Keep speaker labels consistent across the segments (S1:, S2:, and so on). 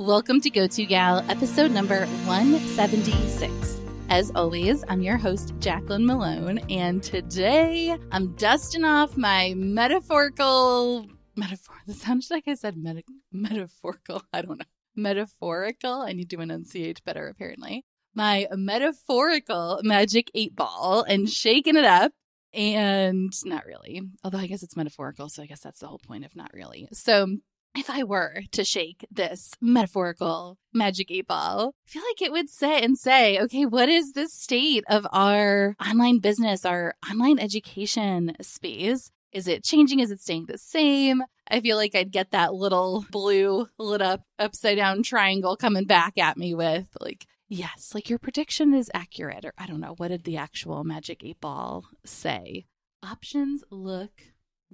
S1: Welcome to Go To Gal, episode number 176. As always, I'm your host, Jacqueline Malone, and today I'm dusting off my metaphorical metaphor. That sounds like I said meta- metaphorical. I don't know. Metaphorical. I need to enunciate better, apparently. My metaphorical magic eight ball and shaking it up. And not really, although I guess it's metaphorical. So I guess that's the whole point of not really. So if I were to shake this metaphorical magic eight ball, I feel like it would say and say, okay, what is the state of our online business, our online education space? Is it changing? Is it staying the same? I feel like I'd get that little blue lit up upside down triangle coming back at me with like, yes, like your prediction is accurate. Or I don't know, what did the actual magic eight ball say? Options look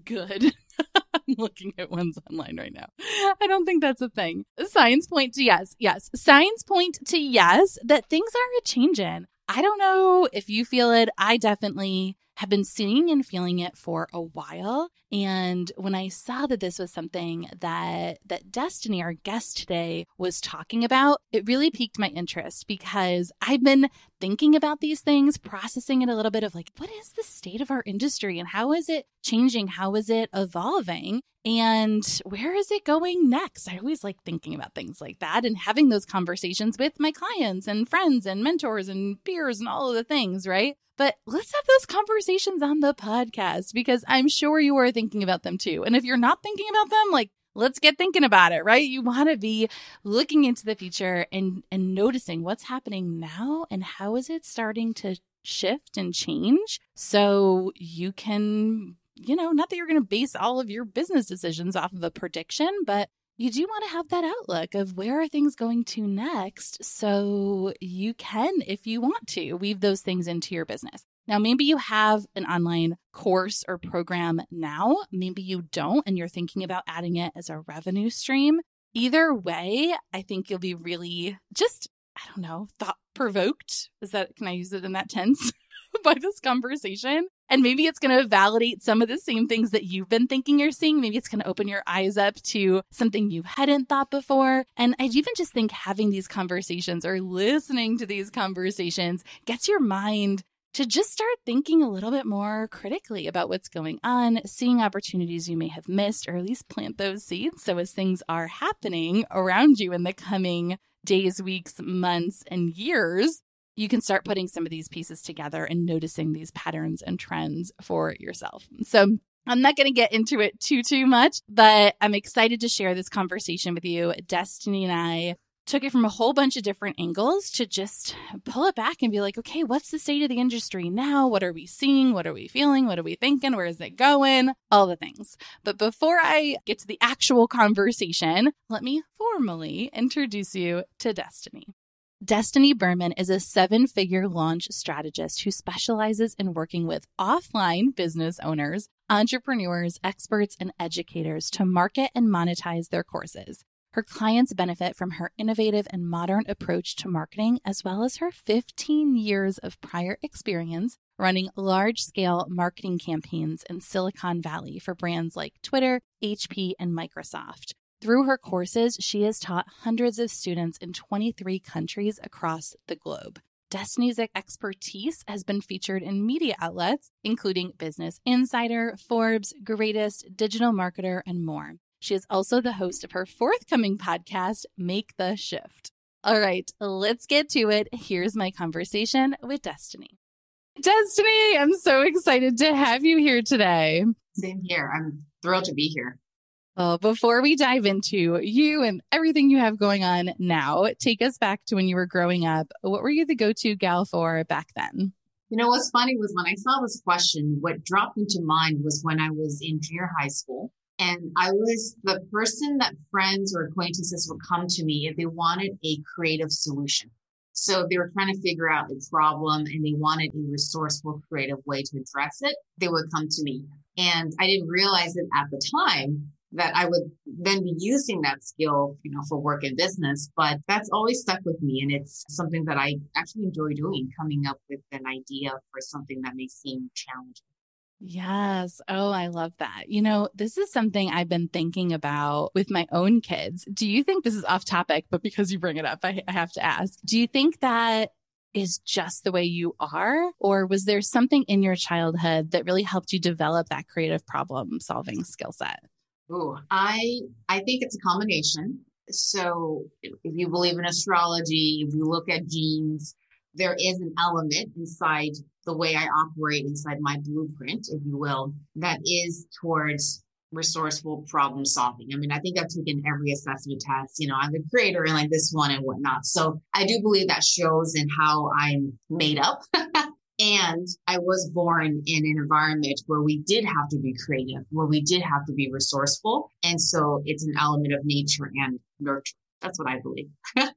S1: good. I'm looking at ones online right now. I don't think that's a thing. Signs point to yes. Yes. Signs point to yes that things are a changing. I don't know if you feel it. I definitely have been seeing and feeling it for a while. And when I saw that this was something that that Destinee, our guest today, was talking about, it really piqued my interest because I've been thinking about these things, processing it a little bit of like, what is the state of our industry and how is it changing? How is it evolving? And where is it going next? I always like thinking about things like that and having those conversations with my clients and friends and mentors and peers and all of the things, right? But let's have those conversations on the podcast because I'm sure you are thinking about them too. And if you're not thinking about them, like, let's get thinking about it, right? You want to be looking into the future and and noticing what's happening now and how is it starting to shift and change so you can you know, not that you're going to base all of your business decisions off of a prediction, but you do want to have that outlook of where are things going to next so you can if you want to weave those things into your business now maybe you have an online course or program now. Maybe you don't and you're thinking about adding it as a revenue stream. Either way i think you'll be really just i don't know thought provoked is that can i use it in that tense? By this conversation. And maybe it's going to validate some of the same things that you've been thinking you're seeing. Maybe it's going to open your eyes up to something you hadn't thought before. And I even just think having these conversations or listening to these conversations gets your mind to just start thinking a little bit more critically about what's going on, seeing opportunities you may have missed, or at least plant those seeds. So as things are happening around you in the coming days, weeks, months, and years, you can start putting some of these pieces together and noticing these patterns and trends for yourself. So I'm not going to get into it too, too much, but I'm excited to share this conversation with you. Destinee and I took it from a whole bunch of different angles to just pull it back and be like, okay, what's the state of the industry now? What are we seeing? What are we feeling? What are we thinking? Where is it going? All the things. But before I get to the actual conversation, let me formally introduce you to Destinee. Destinee Berman is a seven figure launch strategist who specializes in working with offline business owners, entrepreneurs, experts, and educators to market and monetize their courses. Her clients benefit from her innovative and modern approach to marketing, as well as her 15 years of prior experience running large scale marketing campaigns in Silicon Valley for brands like Twitter, HP, and Microsoft. Through her courses, she has taught hundreds of students in 23 countries across the globe. Destinee's expertise has been featured in media outlets, including Business Insider, Forbes, Greatest, Digital Marketer, and more. She is also the host of her forthcoming podcast, Make the Shift. All right, let's get to it. Here's my conversation with Destinee. Destinee, I'm so excited to have you here today.
S2: Same here. I'm thrilled to be here.
S1: Well, before we dive into you and everything you have going on now, take us back to when you were growing up. What were you the go to gal for back then?
S2: You know, what's funny was when I saw this question, what dropped into mind was when I was in junior high school. And I was the person that friends or acquaintances would come to me if they wanted a creative solution. So they were trying to figure out the problem and they wanted a resourceful, creative way to address it. They would come to me. And I didn't realize it at the time that I would then be using that skill, you know, for work and business. But that's always stuck with me. And it's something that I actually enjoy doing, coming up with an idea for something that may seem challenging.
S1: Yes. Oh, I love that. You know, this is something I've been thinking about with my own kids. Do you think this is off topic, but because you bring it up, I, I have to ask, do you think that is just the way you are? Or was there something in your childhood that really helped you develop that creative problem solving skill set?
S2: Oh, I I think it's a combination. So if you believe in astrology, if you look at genes, there is an element inside the way I operate inside my blueprint, if you will, that is towards resourceful problem solving. I mean, I think I've taken every assessment test. You know, I'm the creator and like this one and whatnot. So I do believe that shows in how I'm made up. and I was born in an environment where we did have to be creative, where we did have to be resourceful. And so it's an element of nature and nurture. That's what I believe.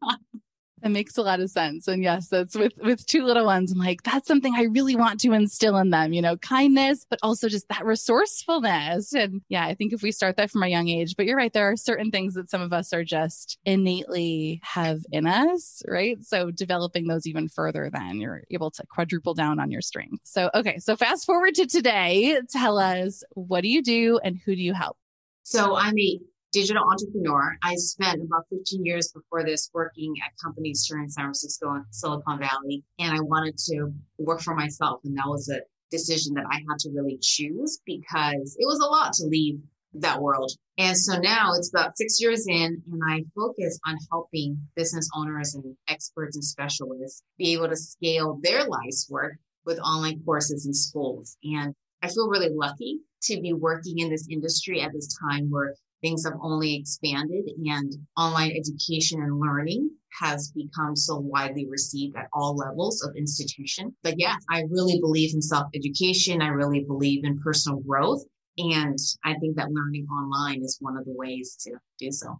S1: That makes a lot of sense. And yes, that's with with two little ones. I'm like, that's something I really want to instill in them, you know, kindness, but also just that resourcefulness. And yeah, I think if we start that from a young age, but you're right, there are certain things that some of us are just innately have in us, right? So developing those even further, then you're able to quadruple down on your strength. So okay, so fast forward to today. Tell us what do you do and who do you help?
S2: So I'm a digital entrepreneur. I spent about 15 years before this working at companies here in San Francisco and Silicon Valley, and I wanted to work for myself. And that was a decision that I had to really choose because it was a lot to leave that world. And so now it's about six years in, and I focus on helping business owners and experts and specialists be able to scale their life's work with online courses and schools. And I feel really lucky to be working in this industry at this time where things have only expanded and online education and learning has become so widely received at all levels of institution. But yeah, I really believe in self education. I really believe in personal growth. And I think that learning online is one of the ways to do so.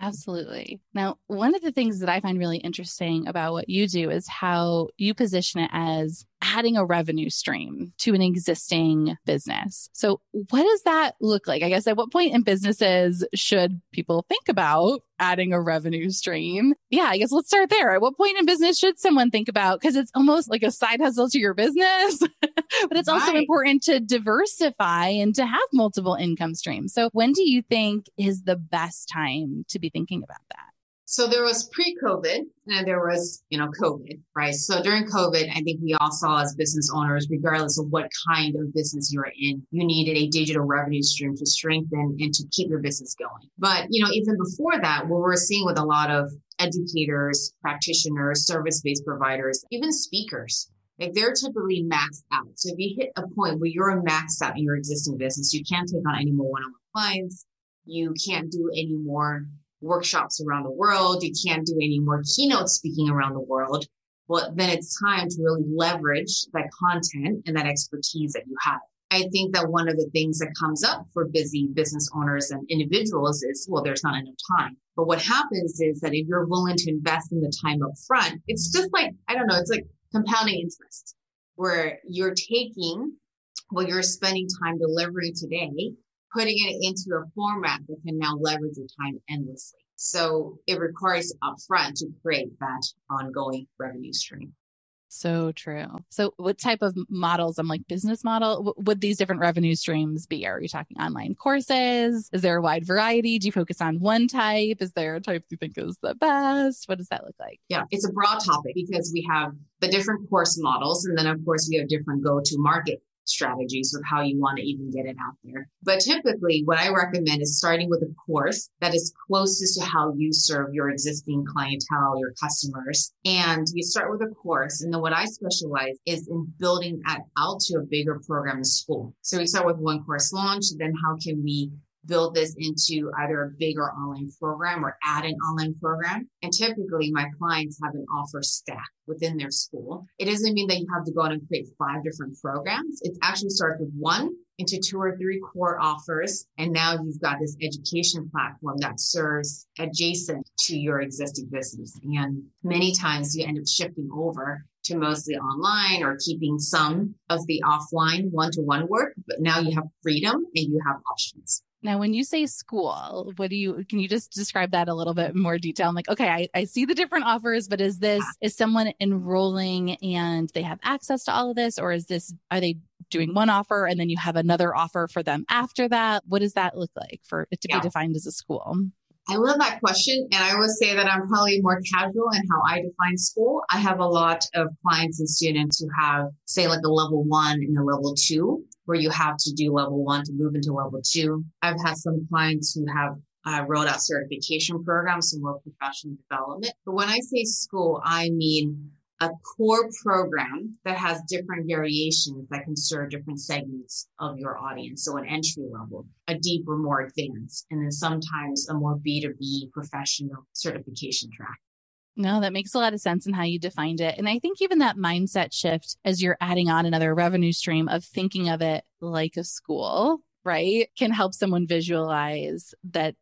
S1: Absolutely. Now, one of the things that I find really interesting about what you do is how you position it as adding a revenue stream to an existing business. So, what does that look like? I guess at what point in businesses should people think about adding a revenue stream? Yeah, I guess let's start there. At what point in business should someone think about because it's almost like a side hustle to your business, but it's also important to diversify and to have multiple income streams. So, when do you think is the best time to be thinking about that?
S2: So there was pre-COVID and there was, you know, COVID, right? So during COVID, I think we all saw as business owners, regardless of what kind of business you're in, you needed a digital revenue stream to strengthen and to keep your business going. But, you know, even before that, what we're seeing with a lot of educators, practitioners, service-based providers, even speakers, like they're typically maxed out. So if you hit a point where you're maxed out in your existing business, you can't take on any more one-on-one clients. You can't do any more workshops around the world. You can't do any more keynote speaking around the world. Well, then it's time to really leverage that content and that expertise that you have. I think that one of the things that comes up for busy business owners and individuals is, well, there's not enough time. But what happens is that if you're willing to invest in the time up front, it's just like, I don't know, it's like compounding interest where you're taking what you're spending time delivering today putting it into a format that can now leverage your time endlessly. So it requires upfront to create that ongoing revenue stream.
S1: So true. So, what type of models, I'm like business model, would these different revenue streams be? Are you talking online courses? Is there a wide variety? Do you focus on one type? Is there a type you think is the best? What does that look like?
S2: Yeah, it's a broad topic because we have the different course models. And then, of course, we have different go to market strategies of how you want to even get it out there. But typically what I recommend is starting with a course that is closest to how you serve your existing clientele, your customers. And you start with a course. And then what I specialize is in building that out to a bigger program in school. So we start with one course launch. Then how can we build this into either a bigger online program or add an online program. And typically my clients have an offer stack within their school. It doesn't mean that you have to go out and create five different programs. It actually starts with one into two or three core offers. And now you've got this education platform that serves adjacent to your existing business. And many times you end up shifting over to mostly online or keeping some of the offline one to one work, but now you have freedom and you have options.
S1: Now, when you say school, what do you, can you just describe that a little bit more detail? I'm like, okay, I, I see the different offers, but is this, is someone enrolling and they have access to all of this? Or is this, are they doing one offer and then you have another offer for them after that? What does that look like for it to yeah. be defined as a school?
S2: I love that question. And I would say that I'm probably more casual in how I define school. I have a lot of clients and students who have, say, like a level one and a level two, where you have to do level one to move into level two. I've had some clients who have uh, wrote out certification programs, some more professional development. But when I say school, I mean a core program that has different variations that can serve different segments of your audience. So an entry level, a deeper, more advanced, and then sometimes a more B2B professional certification track.
S1: No, that makes a lot of sense in how you defined it. And I think even that mindset shift as you're adding on another revenue stream of thinking of it like a school right, can help someone visualize that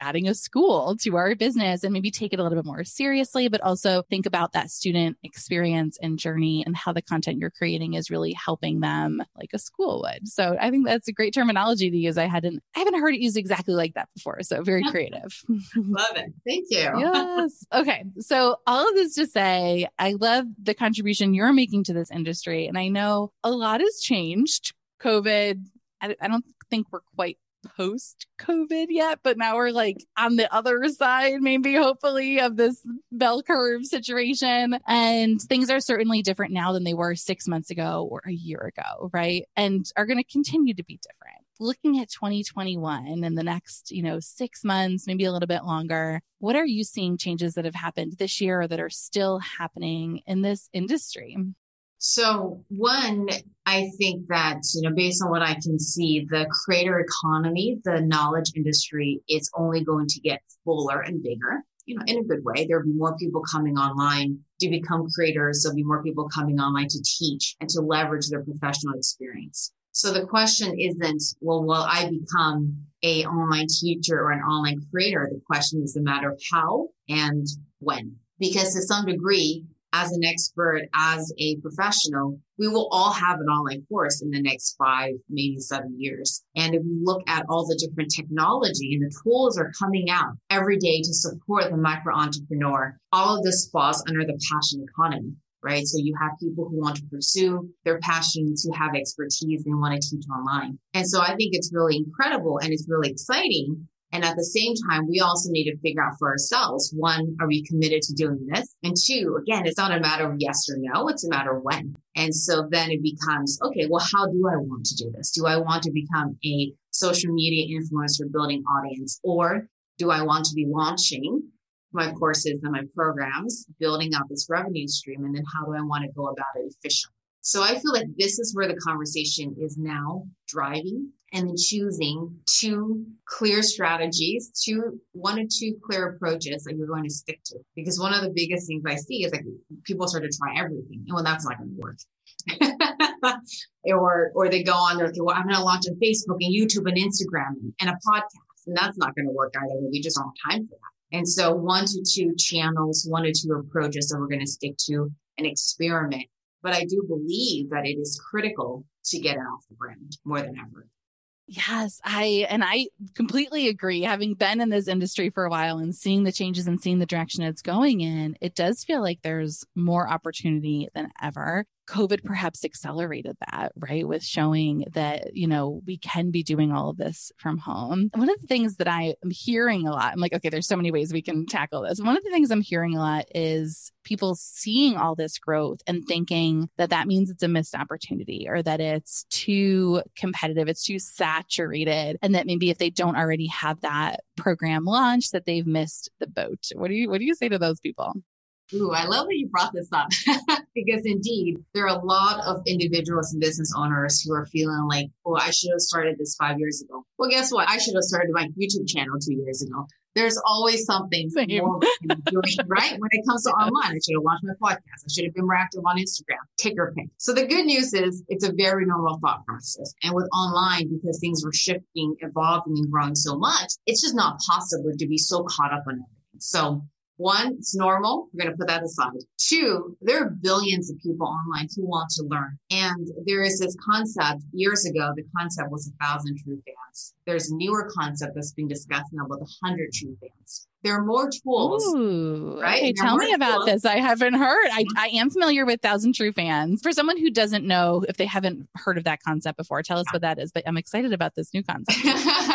S1: adding a school to our business and maybe take it a little bit more seriously, but also think about that student experience and journey and how the content you're creating is really helping them like a school would. So I think that's a great terminology to use. I hadn't, I haven't heard it used exactly like that before. So very creative.
S2: love it. Thank you.
S1: yes. Okay. So all of this to say, I love the contribution you're making to this industry. And I know a lot has changed. COVID, I don't think we're quite post COVID yet, but now we're like on the other side, maybe hopefully, of this bell curve situation. And things are certainly different now than they were six months ago or a year ago, right? And are going to continue to be different. Looking at 2021 and the next, you know, six months, maybe a little bit longer, what are you seeing changes that have happened this year or that are still happening in this industry?
S2: So one, I think that, you know, based on what I can see, the creator economy, the knowledge industry is only going to get fuller and bigger, you know, in a good way. There'll be more people coming online to become creators. There'll be more people coming online to teach and to leverage their professional experience. So the question isn't, well, will I become a online teacher or an online creator? The question is a matter of how and when. Because to some degree, as an expert, as a professional, we will all have an online course in the next five, maybe seven years. And if we look at all the different technology and the tools are coming out every day to support the micro entrepreneur, all of this falls under the passion economy. Right. So you have people who want to pursue their passions, who have expertise and want to teach online. And so I think it's really incredible and it's really exciting and at the same time, we also need to figure out for ourselves, one, are we committed to doing this? And two, again, it's not a matter of yes or no. It's a matter of when. And so then it becomes, okay, well, how do I want to do this? Do I want to become a social media influencer building audience or do I want to be launching my courses and my programs, building out this revenue stream? And then how do I want to go about it efficiently? So I feel like this is where the conversation is now driving and then choosing two clear strategies, two, one or two clear approaches that you're going to stick to. Because one of the biggest things I see is like people start to try everything. And well, that's not going to work. or, or they go on there, okay, well, I'm going to launch on Facebook and YouTube and Instagram and a podcast. And that's not going to work either. We just don't have time for that. And so one to two channels, one or two approaches that we're going to stick to and experiment. But I do believe that it is critical to get it off the ground more than ever.
S1: Yes, I and I completely agree. Having been in this industry for a while and seeing the changes and seeing the direction it's going in, it does feel like there's more opportunity than ever. COVID perhaps accelerated that, right? With showing that, you know, we can be doing all of this from home. One of the things that I am hearing a lot, I'm like, okay, there's so many ways we can tackle this. One of the things I'm hearing a lot is people seeing all this growth and thinking that that means it's a missed opportunity or that it's too competitive, it's too saturated, and that maybe if they don't already have that program launched, that they've missed the boat. What do you what do you say to those people?
S2: Ooh, I love that you brought this up because indeed there are a lot of individuals and business owners who are feeling like, oh, I should have started this five years ago. Well, guess what? I should have started my YouTube channel two years ago. There's always something more doing, right? When it comes to online, I should have launched my podcast. I should have been more active on Instagram. Take your pick. So the good news is it's a very normal thought process. And with online, because things were shifting, evolving, and growing so much, it's just not possible to be so caught up on everything. So One, it's normal. We're going to put that aside. Two, there are billions of people online who want to learn. And there is this concept years ago, the concept was a thousand true fans. There's a newer concept that's being discussed now about a hundred true fans. There are more tools.
S1: Ooh, right? Okay, tell me about tools. this. I haven't heard. I, I am familiar with Thousand True Fans. For someone who doesn't know, if they haven't heard of that concept before, tell us what that is. But I'm excited about this new concept.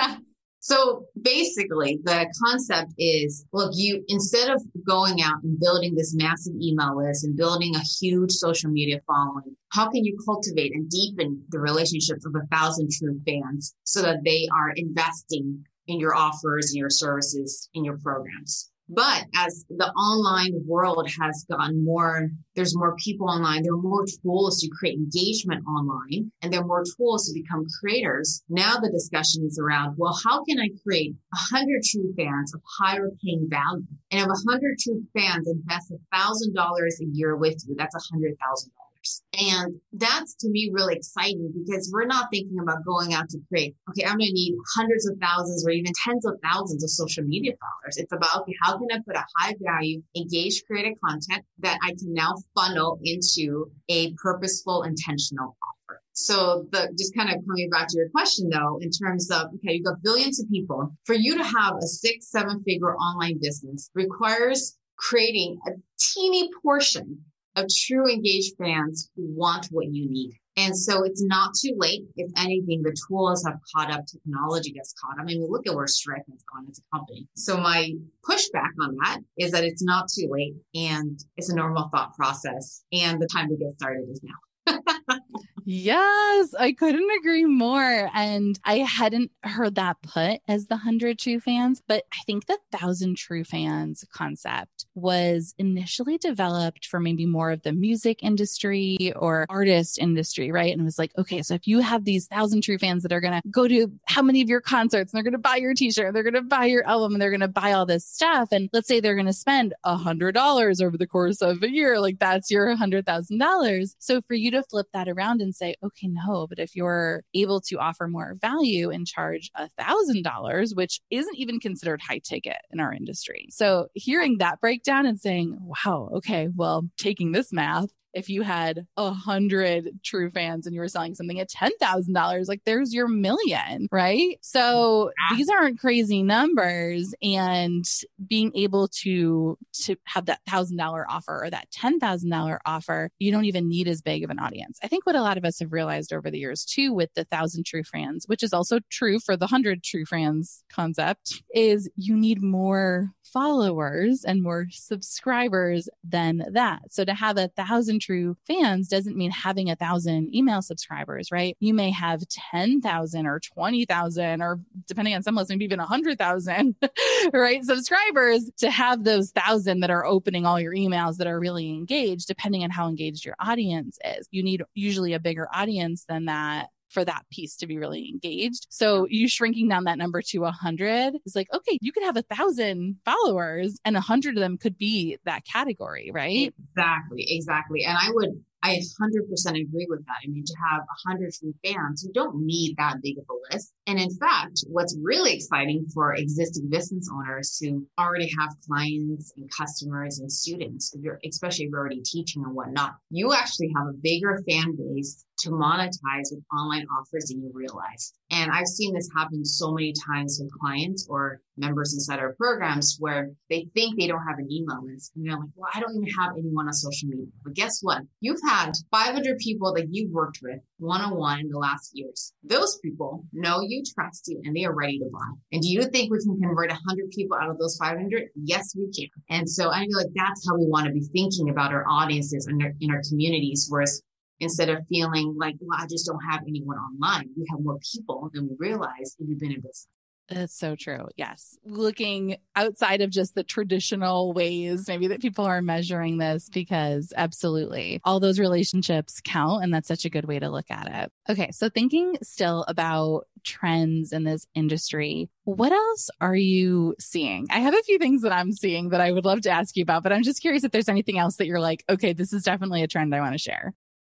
S2: So basically, the concept is look, you instead of going out and building this massive email list and building a huge social media following, how can you cultivate and deepen the relationships of a thousand true fans so that they are investing in your offers and your services in your programs? But as the online world has gotten more, there's more people online, there are more tools to create engagement online, and there are more tools to become creators. Now the discussion is around, well, how can I create 100 true fans of higher paying value? And if 100 true fans invest $1,000 a year with you, that's $100,000 years. And that's to me really exciting because we're not thinking about going out to create, okay, I'm going to need hundreds of thousands or even tens of thousands of social media followers. It's about, okay, how can I put a high value, engaged creative content that I can now funnel into a purposeful, intentional offer? So the just kind of coming back to your question though, in terms of okay, you've got billions of people. For you to have a six, seven figure online business requires creating a teeny portion of true engaged fans who want what you need. And so it's not too late. If anything, the tools have caught up, technology has caught up. I mean, look at where Stripe has gone as a company. So my pushback on that is that it's not too late and it's a normal thought process and the time to get started is now.
S1: Yes, I couldn't agree more. And I hadn't heard that put as the 100 true fans, but I think the 1,000 true fans concept was initially developed for maybe more of the music industry or artist industry, right? And it was like, okay, so if you have these 1,000 true fans that are going to go to how many of your concerts and they're going to buy your t shirt, they're going to buy your album, and they're going to buy all this stuff. And let's say they're going to spend $100 over the course of a year, like that's your $100,000. So for you to flip that around and say, okay, no, but if you're able to offer more value and charge a thousand dollars, which isn't even considered high ticket in our industry. So hearing that breakdown and saying, wow, okay, well, taking this math, if you had a hundred true fans and you were selling something at $10,000, like there's your million, right? So these aren't crazy numbers and being able to, to have that thousand dollar offer or that $10,000 offer, you don't even need as big of an audience. I think what a lot of us have realized over the years too with the thousand true fans, which is also true for the hundred true fans concept is you need more followers and more subscribers than that. So to have a thousand true fans doesn't mean having a thousand email subscribers, right? You may have 10,000 or 20,000 or depending on some lists, maybe even 100,000, right? Subscribers to have those thousand that are opening all your emails that are really engaged, depending on how engaged your audience is. You need usually a bigger audience than that for that piece to be really engaged. So you shrinking down that number to a hundred is like, okay, you could have a thousand followers and a hundred of them could be that category, right?
S2: Exactly. Exactly. And I would I 100% agree with that. I mean, to have 100 true fans, you don't need that big of a list. And in fact, what's really exciting for existing business owners who already have clients and customers and students, if especially if you're already teaching and whatnot, you actually have a bigger fan base to monetize with online offers than you realize. And I've seen this happen so many times with clients or members inside our programs where they think they don't have an email list. And they're like, well, I don't even have anyone on social media. But guess what? You've had 500 people that you've worked with one on one in the last years. Those people know you, trust you, and they are ready to buy. And do you think we can convert 100 people out of those 500? Yes, we can. And so I feel like that's how we want to be thinking about our audiences and in our communities. Whereas instead of feeling like, well, I just don't have anyone online. We have more people than we realize if we've been in business.
S1: That's so true. Yes. Looking outside of just the traditional ways, maybe that people are measuring this, because absolutely all those relationships count. And that's such a good way to look at it. Okay. So, thinking still about trends in this industry, what else are you seeing? I have a few things that I'm seeing that I would love to ask you about, but I'm just curious if there's anything else that you're like, okay, this is definitely a trend I want to share.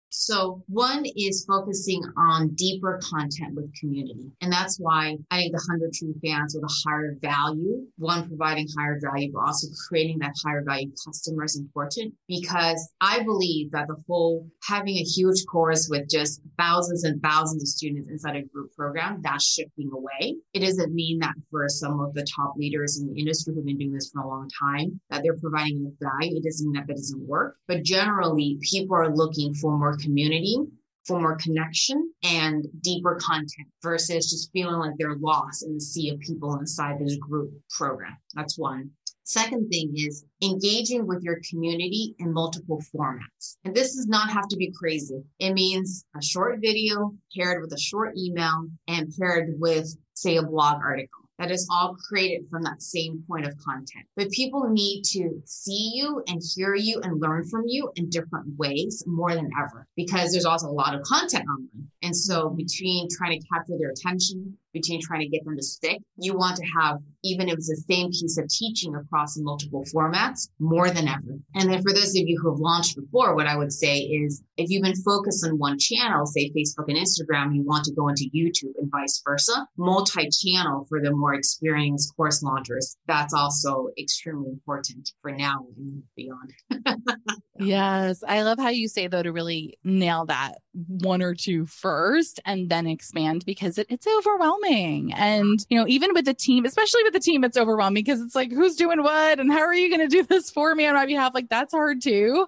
S2: So one is focusing on deeper content with community. And that's why I think the 100 True fans with a higher value, one providing higher value, but also creating that higher value customer is important because I believe that the whole having a huge course with just thousands and thousands of students inside a group program, that's shifting away. It doesn't mean that for some of the top leaders in the industry who've been doing this for a long time, that they're providing value. It doesn't mean that that doesn't work. But generally, people are looking for more community for more connection and deeper content versus just feeling like they're lost in the sea of people inside this group program. That's one. Second thing is engaging with your community in multiple formats. And this does not have to be crazy. It means a short video paired with a short email and paired with, say, a blog article that is all created from that same point of content. But people need to see you and hear you and learn from you in different ways more than ever because there's also a lot of content online. And so between trying to capture their attention, between trying to get them to stick. You want to have, even if it's the same piece of teaching across multiple formats, more than ever. And then for those of you who have launched before, what I would say is if you've been focused on one channel, say Facebook and Instagram, you want to go into YouTube and vice versa, multi-channel for the more experienced course launchers. That's also extremely important for now and beyond.
S1: yes. I love how you say though to really nail that one or two first and then expand because it, it's overwhelming. And, you know, even with the team, especially with the team, it's overwhelming because it's like, who's doing what? And how are you going to do this for me on my behalf? Like, that's hard too.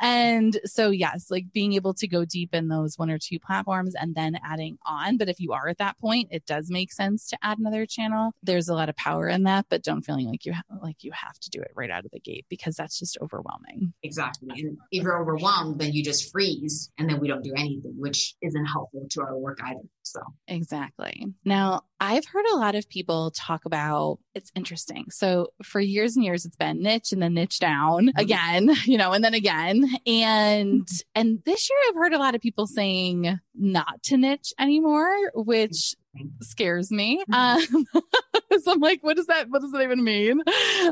S1: And so, yes, like being able to go deep in those one or two platforms and then adding on. But if you are at that point, it does make sense to add another channel. There's a lot of power in that, but don't feeling like you ha- like you have to do it right out of the gate because that's just overwhelming.
S2: Exactly. And if you're overwhelmed, then you just freeze and then we don't do anything anything, which isn't helpful to our work either. So,
S1: exactly. Now, I've heard a lot of people talk about it's interesting. So, for years and years, it's been niche and then niche down mm-hmm. again, you know, and then again. And, and this year, I've heard a lot of people saying not to niche anymore, which scares me. Mm-hmm. Um, so I'm like, what does that, what does that even mean?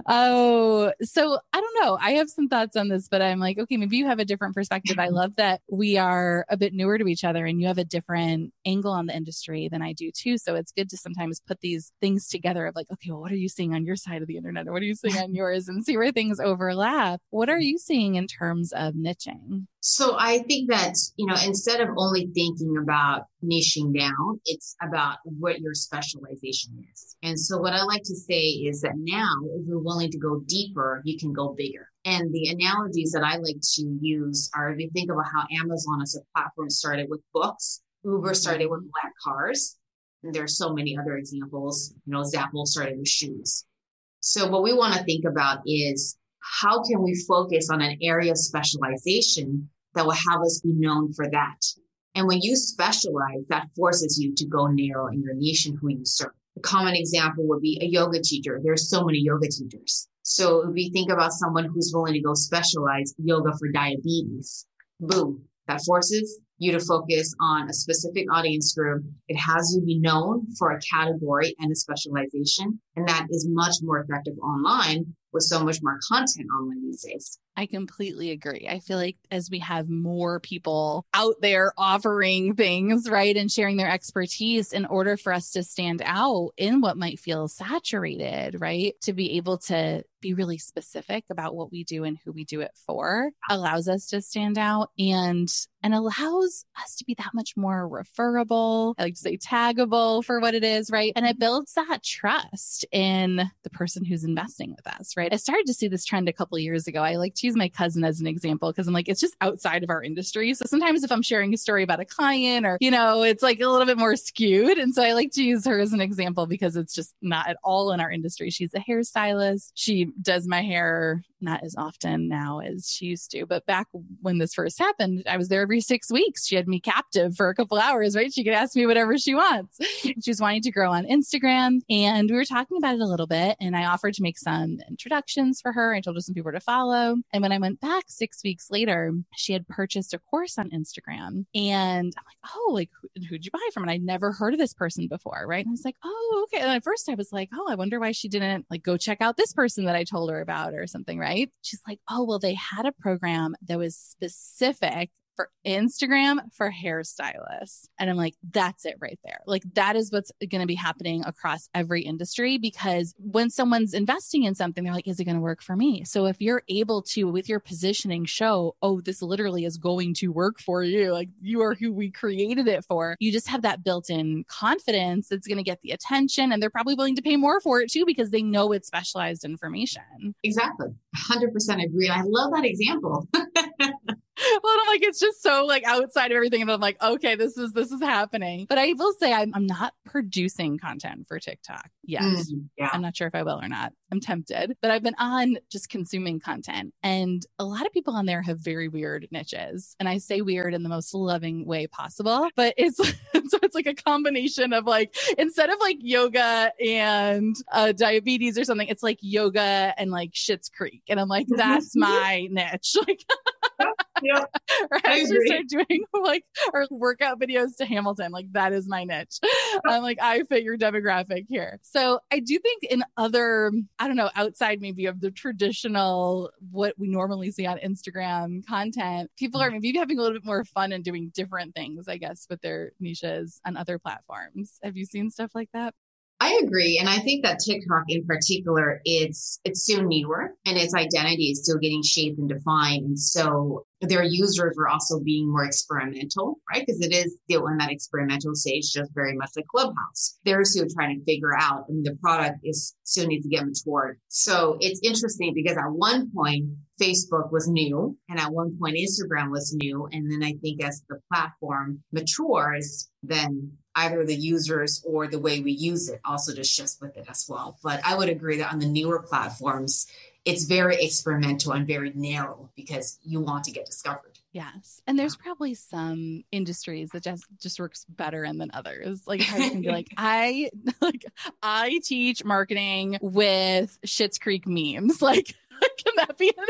S1: Oh, so I don't know. I have some thoughts on this, but I'm like, okay, maybe you have a different perspective. I love that we are a bit newer to each other and you have a different angle on the industry than I do too. So it's good to sometimes put these things together of like, okay, well, what are you seeing on your side of the internet or what are you seeing on yours and see where things overlap? What are you seeing in terms of niching?
S2: So I think that, you know, instead of only thinking about niching down, it's about what your specialization is. And so what I like to say is that now, if you're willing to go deeper, you can go bigger. And the analogies that I like to use are if you think about how Amazon as a platform started with books, Uber started with mm-hmm. black cars, and there's so many other examples. You know, Zappos started with shoes. So what we want to think about is how can we focus on an area of specialization that will have us be known for that. And when you specialize, that forces you to go narrow in your niche and who you serve. A common example would be a yoga teacher. There's so many yoga teachers. So if we think about someone who's willing to go specialize yoga for diabetes, boom, that forces you to focus on a specific audience group. It has you be known for a category and a specialization. And that is much more effective online with so much more content online these days.
S1: I completely agree. I feel like as we have more people out there offering things, right, and sharing their expertise in order for us to stand out in what might feel saturated, right, to be able to be really specific about what we do and who we do it for allows us to stand out and and allows us to be that much more referable, I like to say taggable for what it is, right? And it builds that trust in the person who's investing with us, right? I started to see this trend a couple years ago. I like to use my cousin as an example because I'm like, it's just outside of our industry. So sometimes if I'm sharing a story about a client or, you know, it's like a little bit more skewed. And so I like to use her as an example because it's just not at all in our industry. She's a hairstylist. She does my hair not as often now as she used to. But back when this first happened, I was there every six weeks. She had me captive for a couple hours, right? She could ask me whatever she wants. she was wanting to grow on Instagram and we were talking about it a little bit and I offered to make some introductions for her. I told her some people to follow. And when I went back six weeks later, she had purchased a course on Instagram and I'm like, oh, like who, who'd you buy from? And I'd never heard of this person before, right? And I was like, oh, okay. And at first I was like, oh, I wonder why she didn't like go check out this person that I told her about or something, right? She's like, oh, well, they had a program that was specific for Instagram for hairstylists. And I'm like, that's it right there. Like, that is what's going to be happening across every industry because when someone's investing in something, they're like, is it going to work for me? So if you're able to, with your positioning, show, oh, this literally is going to work for you, like you are who we created it for, you just have that built in confidence that's going to get the attention. And they're probably willing to pay more for it too because they know it's specialized information.
S2: Exactly. 100% agree. I love that example.
S1: well, I'm like, it's just so like outside of everything. And I'm like, okay, this is this is happening. But I will say I'm I'm not producing content for TikTok yet. Mm, yeah. I'm not sure if I will or not. I'm tempted. But I've been on just consuming content. And a lot of people on there have very weird niches. And I say weird in the most loving way possible. But it's so it's like a combination of like instead of like yoga and uh, diabetes or something, it's like yoga and like Schitt's Creek. And I'm like, that's my niche. Like
S2: yeah.
S1: right? I, I start doing like our workout videos to Hamilton. Like that is my niche. I'm like, I fit your demographic here. So I do think in other, I don't know, outside maybe of the traditional, what we normally see on Instagram content, people are mm-hmm. maybe having a little bit more fun and doing different things, I guess, with their niches on other platforms. Have you seen stuff like that?
S2: I agree. And I think that TikTok in particular, it's it's still newer and its identity is still getting shaped and defined. And so their users are also being more experimental, right? Because it is still in that experimental stage, just very much like Clubhouse. They're still trying to figure out, I mean, the product is still needs to get matured. So it's interesting because at one point, Facebook was new and at one point Instagram was new. And then I think as the platform matures, then either the users or the way we use it also just shifts with it as well. But I would agree that on the newer platforms, it's very experimental and very narrow because you want to get discovered.
S1: Yes. And there's probably some industries that just just works better in than others. Like I can be like, I like I teach marketing with Schitt's Creek memes. Like, can that be an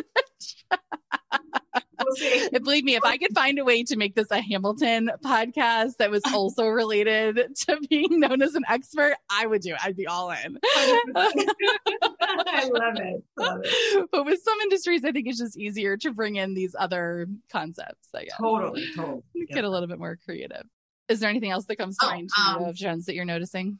S1: believe me, if I could find a way to make this a Hamilton podcast that was also related to being known as an expert, I would do it. I'd be all in.
S2: I love it. love it.
S1: But with some industries, I think it's just easier to bring in these other concepts. I guess.
S2: Totally, totally.
S1: Get a little bit more creative. Is there anything else that comes to oh, mind to um, you of trends that you're noticing?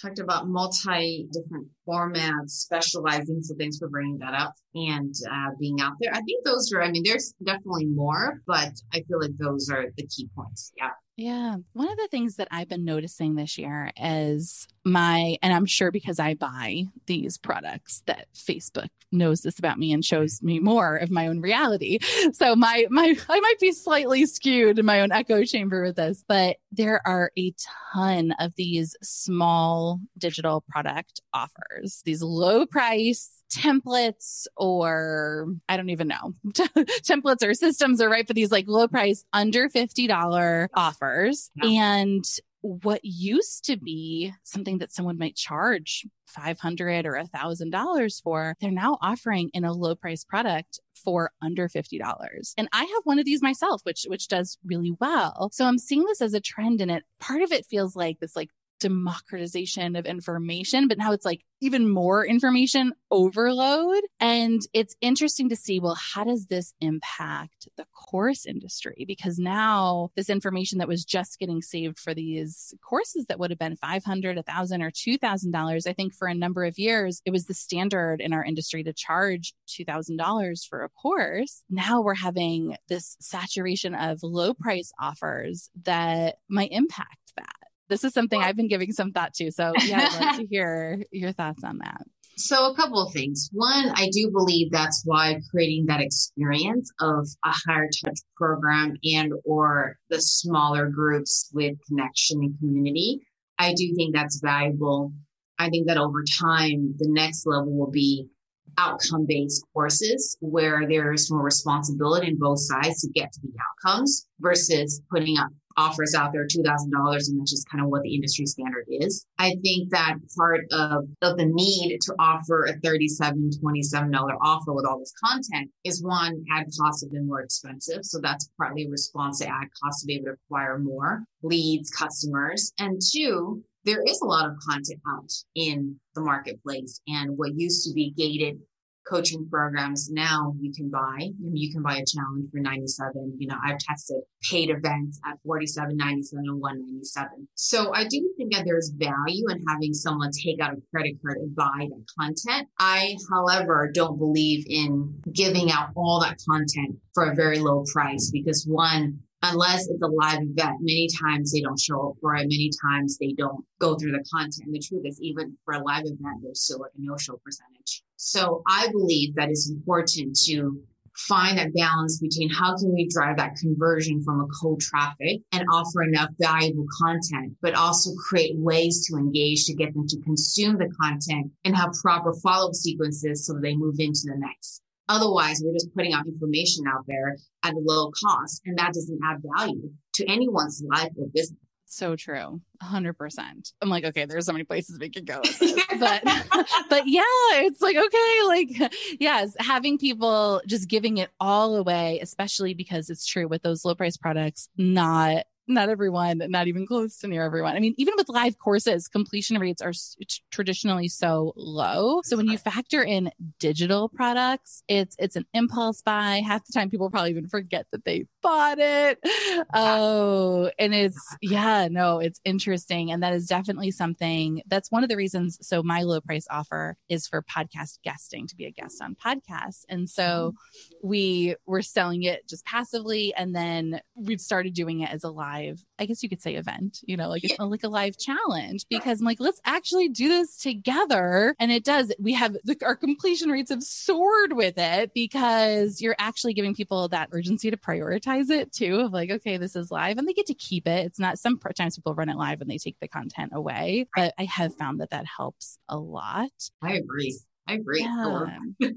S2: talked about multi different formats, specializing. So thanks for bringing that up and uh, being out there. I think those are, I mean, there's definitely more, but I feel like those are the key points. Yeah.
S1: Yeah. One of the things that I've been noticing this year is my, and I'm sure because I buy these products that Facebook knows this about me and shows me more of my own reality. So my, my, I might be slightly skewed in my own echo chamber with this, but there are a ton of these small digital product offers, these low price templates or I don't even know templates or systems are right for these like low price under $50 offers. Yeah. And what used to be something that someone might charge 500 or a thousand dollars for, they're now offering in a low price product for under $50. And I have one of these myself, which, which does really well. So I'm seeing this as a trend and it, part of it feels like this like democratization of information, but now it's like even more information overload. And it's interesting to see, well, how does this impact the course industry? Because now this information that was just getting saved for these courses that would have been $500, 1,000, or $2,000, I think for a number of years, it was the standard in our industry to charge $2,000 for a course. Now we're having this saturation of low price offers that might impact. This is something I've been giving some thought to. So, yeah, I'd love to hear your thoughts on that.
S2: So, a couple of things. One, I do believe that's why creating that experience of a higher touch program and or the smaller groups with connection and community, I do think that's valuable. I think that over time, the next level will be outcome based courses where there's more responsibility in both sides to get to the outcomes versus putting up offers out there $2,000 and that's just kind of what the industry standard is. I think that part of, of the need to offer a $37, $27 offer with all this content is one, ad costs have been more expensive. So that's partly a response to ad costs to be able to acquire more leads, customers. And two, there is a lot of content out in the marketplace and what used to be gated coaching programs now you can buy. You can buy a challenge for 97. You know, I've tested paid events at 47, 97 and 197. So I do think that there's value in having someone take out a credit card and buy that content. I, however, don't believe in giving out all that content for a very low price because one, unless it's a live event, many times they don't show up for it. Many times they don't go through the content. And the truth is, even for a live event, there's still like a no show percentage. So I believe that it's important to find that balance between how can we drive that conversion from a cold traffic and offer enough valuable content, but also create ways to engage to get them to consume the content and have proper follow-up sequences so they move into the next. Otherwise, we're just putting out information out there at a low cost, and that doesn't add value to anyone's life or business.
S1: So true. 100%. I'm like, okay, there's so many places we could go. but but yeah, it's like okay, like yes, having people just giving it all away, especially because it's true with those low price products, not not everyone, not even close to near everyone. I mean, even with live courses, completion rates are traditionally so low. So when you factor in digital products, it's it's an impulse buy. Half the time, people probably even forget that they bought it. Oh, and it's yeah, no, it's interesting, and that is definitely something. That's one of the reasons. So my low price offer is for podcast guesting to be a guest on podcasts, and so mm-hmm. we were selling it just passively, and then we started doing it as a live live, I guess you could say event, you know, like it's like a live challenge because I'm like, let's actually do this together. And it does. We have the, our completion rates have soared with it because you're actually giving people that urgency to prioritize it too of like, okay, this is live and they get to keep it. It's not sometimes people run it live and they take the content away, but I have found that that helps a lot.
S2: I agree. I agree. Yeah.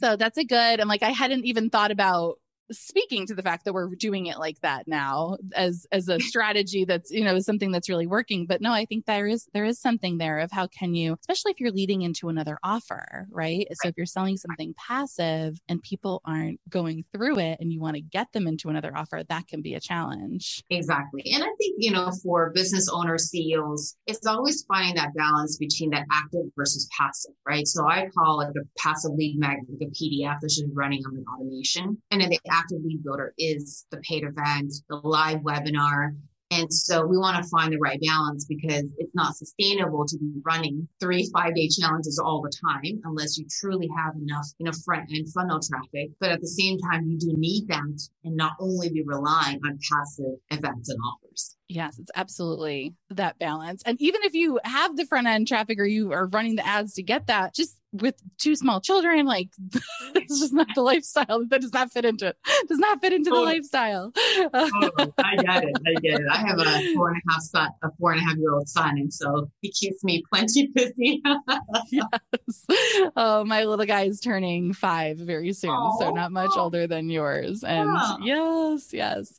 S1: so that's a good. I'm like, I hadn't even thought about speaking to the fact that we're doing it like that now as as a strategy that's you know something that's really working. But no i think there is there is something there of how can you especially if you're leading into another offer right? So if you're selling something passive and people aren't going through it and you want to get them into another offer that can be a challenge.
S2: Exactly. And i think you know for business owners ceos it's always finding that balance between that active versus passive right? So i call it a passive lead magnet like a pdf that's just running on the automation. And then the active lead builder is the paid event, the live webinar. And so we want to find the right balance because it's not sustainable to be running three, five day challenges all the time unless you truly have enough, you know, front end funnel traffic. But at the same time, you do need that and not only be relying on passive events and offers.
S1: Yes, it's absolutely that balance. And even if you have the front end traffic or you are running the ads to get that, just with two small children, like it's just not the lifestyle that does not fit into it. Does not fit into the lifestyle.
S2: oh, I get it. I get it. I have a four and a half son, a four and a half year old son, and so he keeps me plenty busy.
S1: yes. Oh, my little guy is turning five very soon, oh, so not much older than yours. And yes, yes.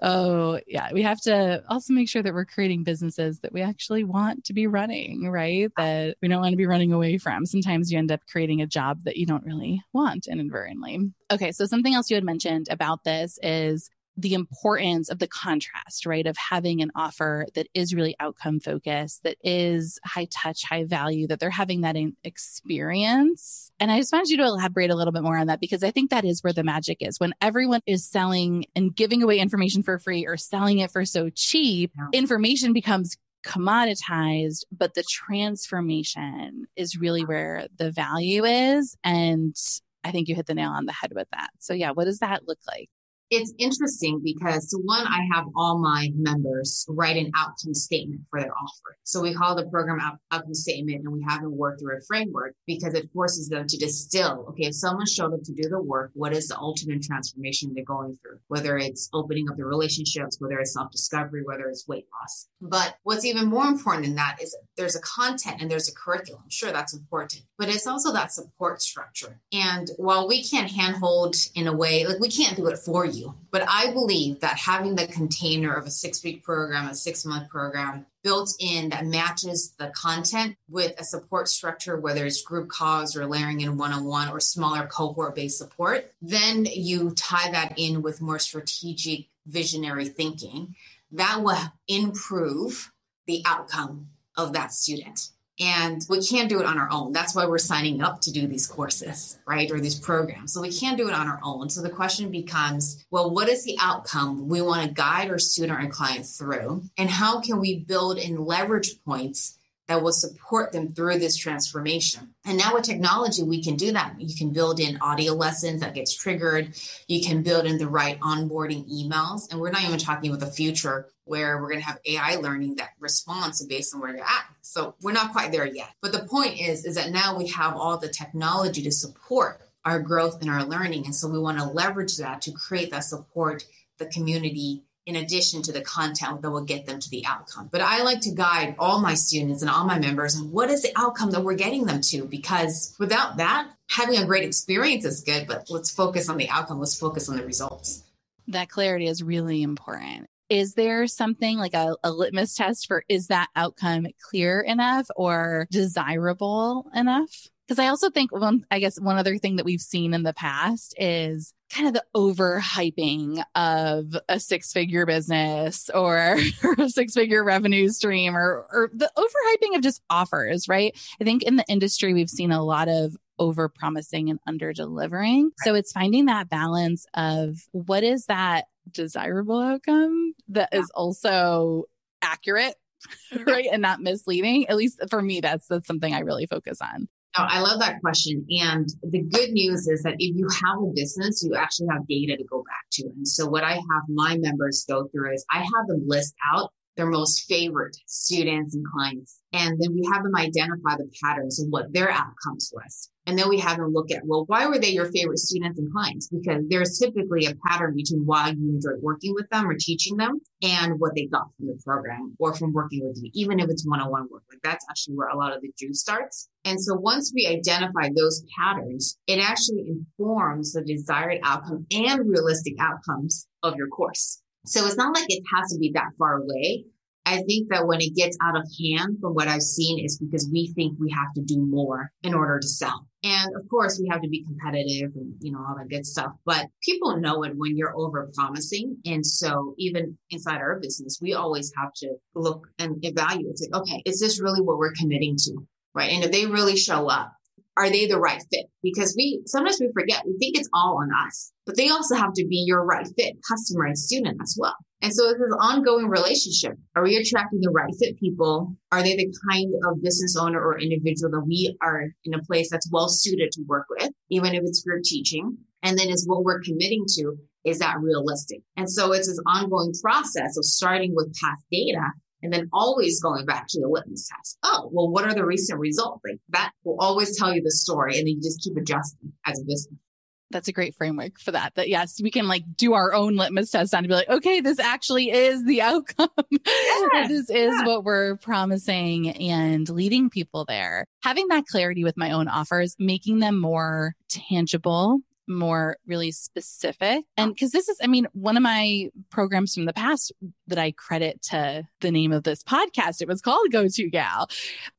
S1: Oh, yeah. We have to also make sure that we're creating businesses that we actually want to be running, right? That we don't want to be running away from. Sometimes sometimes you end up creating a job that you don't really want inadvertently. Okay, so something else you had mentioned about this is the importance of the contrast, right? Of having an offer that is really outcome focused, that is high touch, high value, that they're having that experience. And I just wanted you to elaborate a little bit more on that because I think that is where the magic is. When everyone is selling and giving away information for free or selling it for so cheap, information becomes commoditized, but the transformation is really where the value is. And I think you hit the nail on the head with that. So, yeah, what does that look like?
S2: It's interesting because so one, I have all my members write an outcome statement for their offer. So we call the program out, outcome statement and we have them work through a framework because it forces them to distill. Okay, if someone showed up to do the work, what is the ultimate transformation they're going through? Whether it's opening up the relationships, whether it's self-discovery, whether it's weight loss. But what's even more important than that is there's a content and there's a curriculum. Sure, that's important, but it's also that support structure. And while we can't handhold in a way, like we can't do it for you you. But I believe that having the container of a six week program, a six month program built in that matches the content with a support structure, whether it's group calls or layering in one on one or smaller cohort based support, then you tie that in with more strategic visionary thinking. That will improve the outcome of that student And we can't do it on our own. That's why we're signing up to do these courses, right? Or these programs. So we can't do it on our own. So the question becomes well, what is the outcome we want to guide our student and client through? And how can we build in leverage points that will support them through this transformation. And now with technology, we can do that. You can build in audio lessons that gets triggered. You can build in the right onboarding emails. And we're not even talking about the future where we're going to have AI learning that responds based on where you're at. So we're not quite there yet. But the point is, is that now we have all the technology to support our growth and our learning. And so we want to leverage that to create that support, the community, in addition to the content that will get them to the outcome. But I like to guide all my students and all my members on what is the outcome that we're getting them to, because without that, having a great experience is good, but let's focus on the outcome. Let's focus on the results.
S1: That clarity is really important. Is there something like a, a litmus test for is that outcome clear enough or desirable enough? Because I also think one, I guess one other thing that we've seen in the past is kind of the overhyping of a six figure business or, or a six figure revenue stream or, or the overhyping of just offers, right? I think in the industry, we've seen a lot of over promising and under delivering. So it's finding that balance of what is that desirable outcome that is also accurate right? And not misleading. At least for me that's that's something i really focus on
S2: Oh, I love that question. And the good news is that if you have a business, you actually have data to go back to. And so what I have my members go through is I have them list out their most favorite students and clients. And then we have them identify the patterns of what their outcomes was. And then we have them look at, well, why were they your favorite students and clients? Because there's typically a pattern between why you enjoyed working with them or teaching them and what they got from the program or from working with you, even if it's one-on-one work. Like that's actually where a lot of the juice starts. And so once we identify those patterns, it actually informs the desired outcome and realistic outcomes of your course. So it's not like it has to be that far away. I think that when it gets out of hand, from what I've seen, is because we think we have to do more in order to sell. And of course, we have to be competitive and, you know, all that good stuff. But people know it when you're over promising. And so even inside our business, we always have to look and evaluate. It's like, okay, is this really what we're committing to? Right. And if they really show up, are they the right fit? Because we sometimes we forget, we think it's all on us, but they also have to be your right fit customer and student as well. And so it's an ongoing relationship. Are we attracting the right fit people? Are they the kind of business owner or individual that we are in a place that's well suited to work with, even if it's group teaching? And then is what we're committing to, is that realistic? And so it's this ongoing process of starting with past data and then always going back to the litmus test. Oh, well, what are the recent results? Like that will always tell you the story and then you just keep adjusting as a business.
S1: That's a great framework for that. That yes, we can like do our own litmus test on to be like, okay, this actually is the outcome. Yeah, this is yeah. what we're promising and leading people there. Having that clarity with my own offers, making them more tangible more really specific. And because this is, I mean, one of my programs from the past that I credit to the name of this podcast, it was called Go To Gal.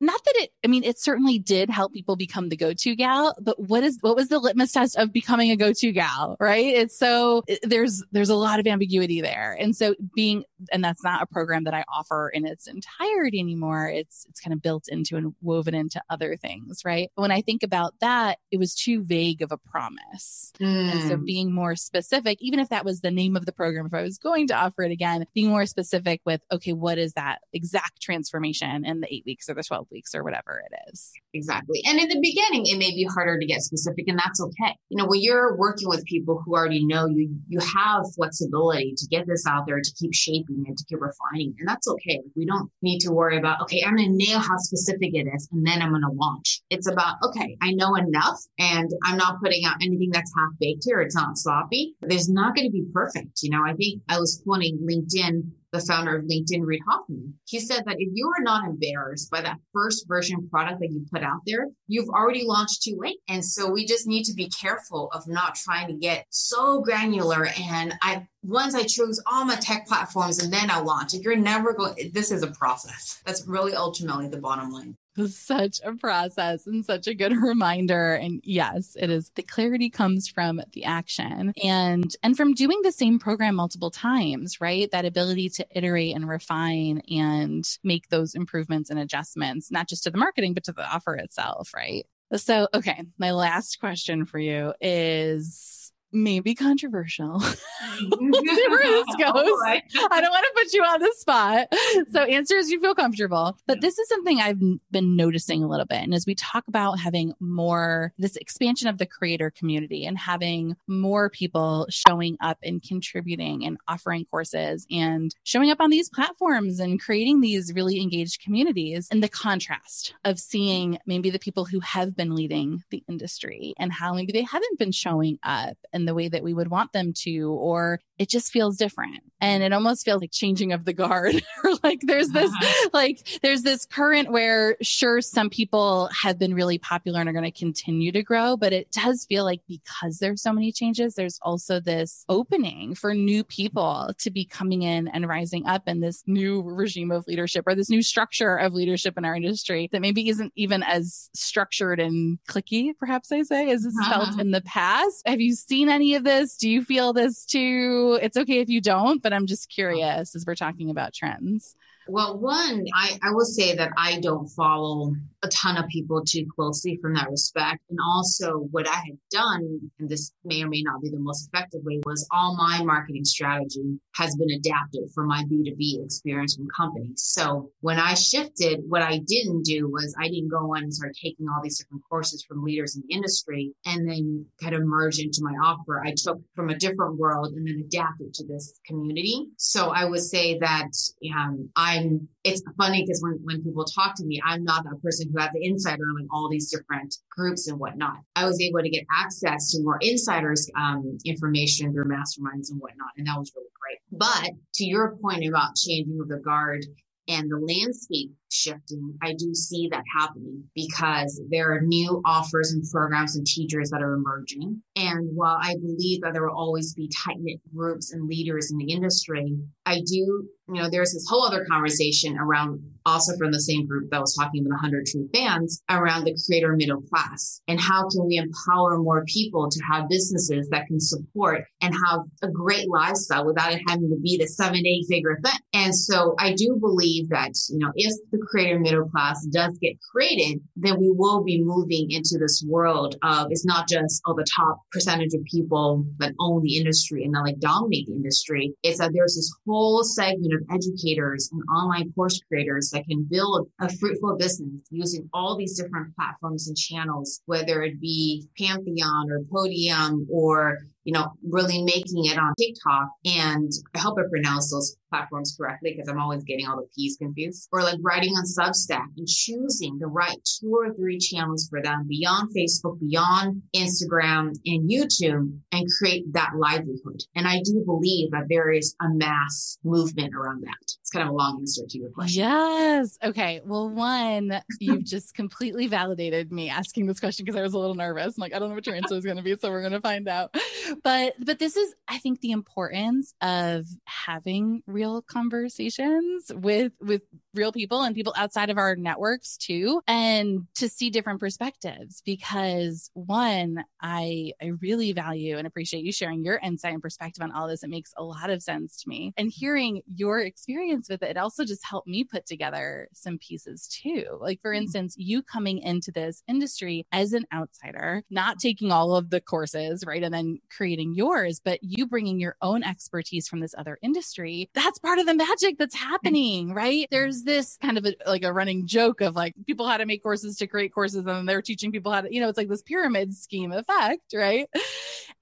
S1: Not that it, I mean, it certainly did help people become the go to gal, but what is, what was the litmus test of becoming a go to gal, right? It's so there's, there's a lot of ambiguity there. And so being, and that's not a program that I offer in its entirety anymore. It's, it's kind of built into and woven into other things, right? When I think about that, it was too vague of a promise. Mm. And so mm. being more specific, even if that was the name of the program, if I was going to offer it again, being more specific with, okay, what is that exact transformation in the eight weeks or the 12 weeks or whatever it is.
S2: Exactly. And in the beginning, it may be harder to get specific and that's okay. You know, when you're working with people who already know you, you have flexibility to get this out there, to keep shaping and to keep refining. And that's okay. We don't need to worry about, okay, I'm going to nail how specific it is and then I'm going to launch. It's about, okay, I know enough and I'm not putting out anything that's half baked here. It's not sloppy. There's not going to be perfect. You know, I think I was quoting LinkedIn the founder of LinkedIn, Reid Hoffman. He said that if you are not embarrassed by that first version product that you put out there, you've already launched too late. And so we just need to be careful of not trying to get so granular. And I, once I choose all my tech platforms and then I'll launch, you're never going, this is a process. That's really ultimately the bottom line.
S1: such a process and such a good reminder. And yes, it is the clarity comes from the action and, and from doing the same program multiple times, right? That ability to iterate and refine and make those improvements and adjustments, not just to the marketing, but to the offer itself, right? So, okay, my last question for you is maybe controversial. see where this goes. Oh, I don't want to put you on the spot. So answer as you feel comfortable. But this is something I've been noticing a little bit. And as we talk about having more this expansion of the creator community and having more people showing up and contributing and offering courses and showing up on these platforms and creating these really engaged communities and the contrast of seeing maybe the people who have been leading the industry and how maybe they haven't been showing up and the way that we would want them to, or it just feels different. And it almost feels like changing of the guard. or like there's this, uh-huh. like there's this current where sure, some people have been really popular and are going to continue to grow, but it does feel like because there's so many changes, there's also this opening for new people to be coming in and rising up in this new regime of leadership or this new structure of leadership in our industry that maybe isn't even as structured and cliquey, perhaps I say, as it's uh-huh. felt in the past. Have you seen any of this? Do you feel this too? It's okay if you don't, but I'm just oh. curious as we're talking about trends.
S2: Well, one, I, I will say that I don't follow a ton of people too closely from that respect. And also, what I had done, and this may or may not be the most effective way, was all my marketing strategy has been adapted for my B2B experience from companies. So when I shifted, what I didn't do was I didn't go on and start taking all these different courses from leaders in the industry and then kind of merge into my offer. I took from a different world and then adapted to this community. So I would say that um, I I'm, it's funny because when, when people talk to me, I'm not that person who has the insider on all these different groups and whatnot. I was able to get access to more insiders um, information through masterminds and whatnot. And that was really great. But to your point about changing of the guard and the landscape shifting, I do see that happening because there are new offers and programs and teachers that are emerging. And while I believe that there will always be tight knit groups and leaders in the industry, I do, you know, there's this whole other conversation around also from the same group that was talking about 100 True Fans around the creator middle class and how can we empower more people to have businesses that can support and have a great lifestyle without it having to be the seven, eight figure thing. And so I do believe that, you know, if the creator middle class does get created, then we will be moving into this world of it's not just oh the top percentage of people that own the industry and that like dominate the industry. It's that there's this whole segment of educators and online course creators that can build a fruitful business using all these different platforms and channels, whether it be Pantheon or Podium or you know, really making it on TikTok. And I hope I pronounce those platforms correctly because I'm always getting all the P's confused. Or like writing on Substack and choosing the right two or three channels for them beyond Facebook, beyond Instagram and YouTube and create that livelihood. And I do believe that there is a mass movement around that. It's kind of a long answer to your question.
S1: Yes. Okay. Well, one, you've just completely validated me asking this question because I was a little nervous. I'm like, I don't know what your answer is going to be. So we're going to find out but but this is i think the importance of having real conversations with with real people and people outside of our networks too and to see different perspectives because one i i really value and appreciate you sharing your insight and perspective on all this. It makes a lot of sense to me. And hearing your experience with it it also just helped me put together some pieces too. Like for mm-hmm. instance you coming into this industry as an outsider not taking all of the courses right and then creating yours but you bringing your own expertise from this other industry that's part of the magic that's happening right? There's this kind of a, like a running joke of like people how to make courses to create courses and they're teaching people how to, you know, it's like this pyramid scheme effect, right?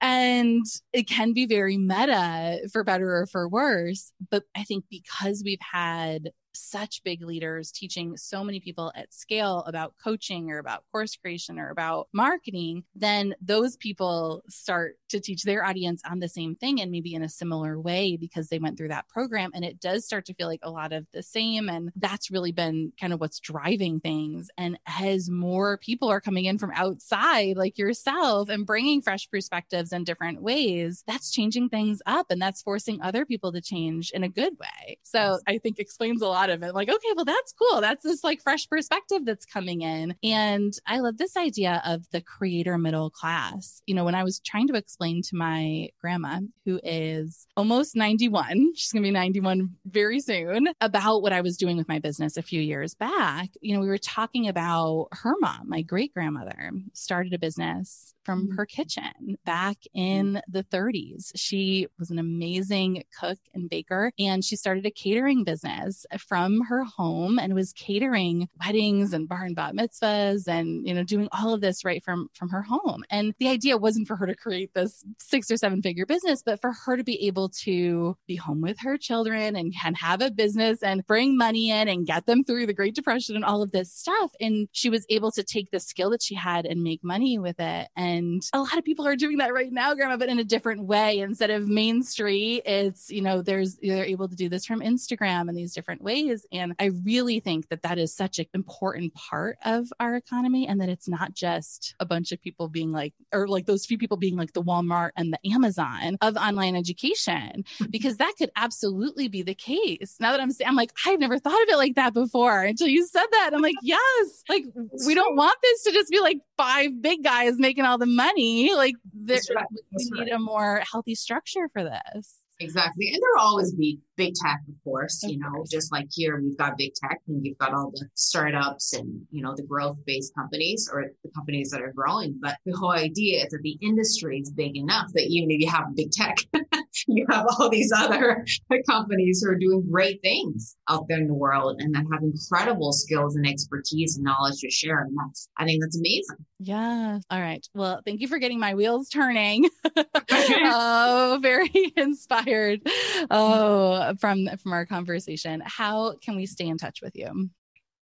S1: And it can be very meta for better or for worse. But I think because we've had such big leaders teaching so many people at scale about coaching or about course creation or about marketing, then those people start to teach their audience on the same thing and maybe in a similar way because they went through that program. And it does start to feel like a lot of the same. And that's really been kind of what's driving things. And as more people are coming in from outside, like yourself, and bringing fresh perspectives in different ways, that's changing things up and that's forcing other people to change in a good way. So I think explains a lot thought of it. Like, okay, well, that's cool. That's this like fresh perspective that's coming in. And I love this idea of the creator middle class. You know, when I was trying to explain to my grandma, who is almost 91, she's going to be 91 very soon, about what I was doing with my business a few years back, you know, we were talking about her mom, my great grandmother, started a business from mm-hmm. her kitchen back in the 30s. She was an amazing cook and baker, and she started a catering business from her home and was catering weddings and bar and bat mitzvahs and, you know, doing all of this right from, from her home. And the idea wasn't for her to create this six or seven figure business, but for her to be able to be home with her children and, and have a business and bring money in and get them through the Great Depression and all of this stuff. And she was able to take the skill that she had and make money with it. And a lot of people are doing that right now, Grandma, but in a different way. Instead of Main Street, it's, you know, there's, they're able to do this from Instagram and these different ways. And I really think that that is such an important part of our economy and that it's not just a bunch of people being like, or like those few people being like the Walmart and the Amazon of online education, because that could absolutely be the case. Now that I'm saying, I'm like, I've never thought of it like that before until you said that. I'm like, yes, like we don't want this to just be like five big guys making all the money. Like there, right. we need right. a more healthy structure for this.
S2: Exactly. And there'll always be big tech, of course, of you know, course. just like here, we've got big tech and you've got all the startups and, you know, the growth based companies or the companies that are growing. But the whole idea is that the industry is big enough that even if you have big tech, you have all these other companies who are doing great things out there in the world and that have incredible skills and expertise and knowledge to share. And that's, I think that's amazing.
S1: Yeah. All right. Well, thank you for getting my wheels turning. oh, very inspired. Oh, from from our conversation. How can we stay in touch with you?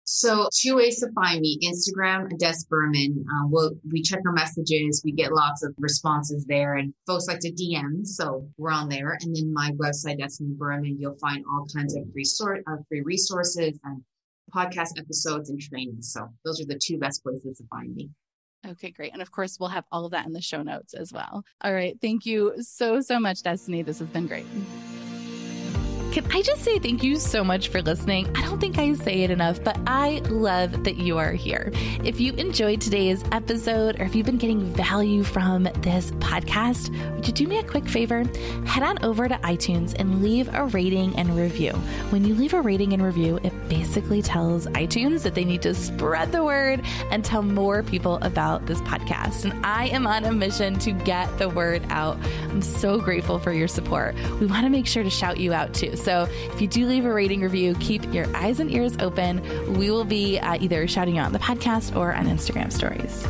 S2: So two ways to find me: Instagram, Des Berman. Uh, we'll, we check our messages. We get lots of responses there, and folks like to DM, so we're on there. And then my website, Destinee Berman. You'll find all kinds of free sort uh, free resources and podcast episodes and trainings. So those are the two best places to find me.
S1: Okay, great. And of course, we'll have all of that in the show notes as well. All right. Thank you so, so much, Destinee. This has been great. Can I just say thank you so much for listening? I don't think I say it enough, but I love that you are here. If you enjoyed today's episode or if you've been getting value from this podcast, would you do me a quick favor? Head on over to iTunes and leave a rating and review. When you leave a rating and review, it basically tells iTunes that they need to spread the word and tell more people about this podcast. And I am on a mission to get the word out. I'm so grateful for your support. We want to make sure to shout you out too. So if you do leave a rating review, keep your eyes and ears open. We will be uh, either shouting out on the podcast or on Instagram stories.